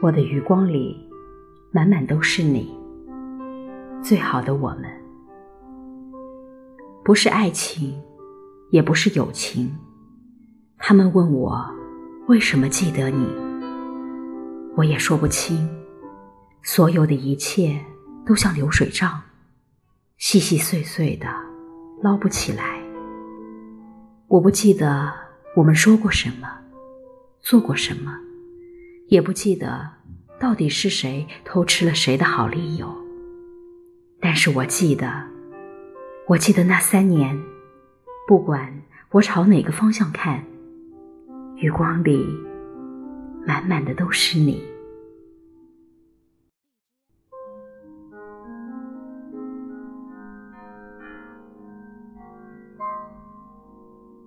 我的余光里，满满都是你。最好的我们，不是爱情，也不是友情。他们问我为什么记得你，我也说不清。所有的一切都像流水账，细细碎碎的，捞不起来。我不记得我们说过什么，做过什么，也不记得到底是谁偷吃了谁的好理由。但是我记得，我记得那三年，不管我朝哪个方向看，余光里满满的都是你。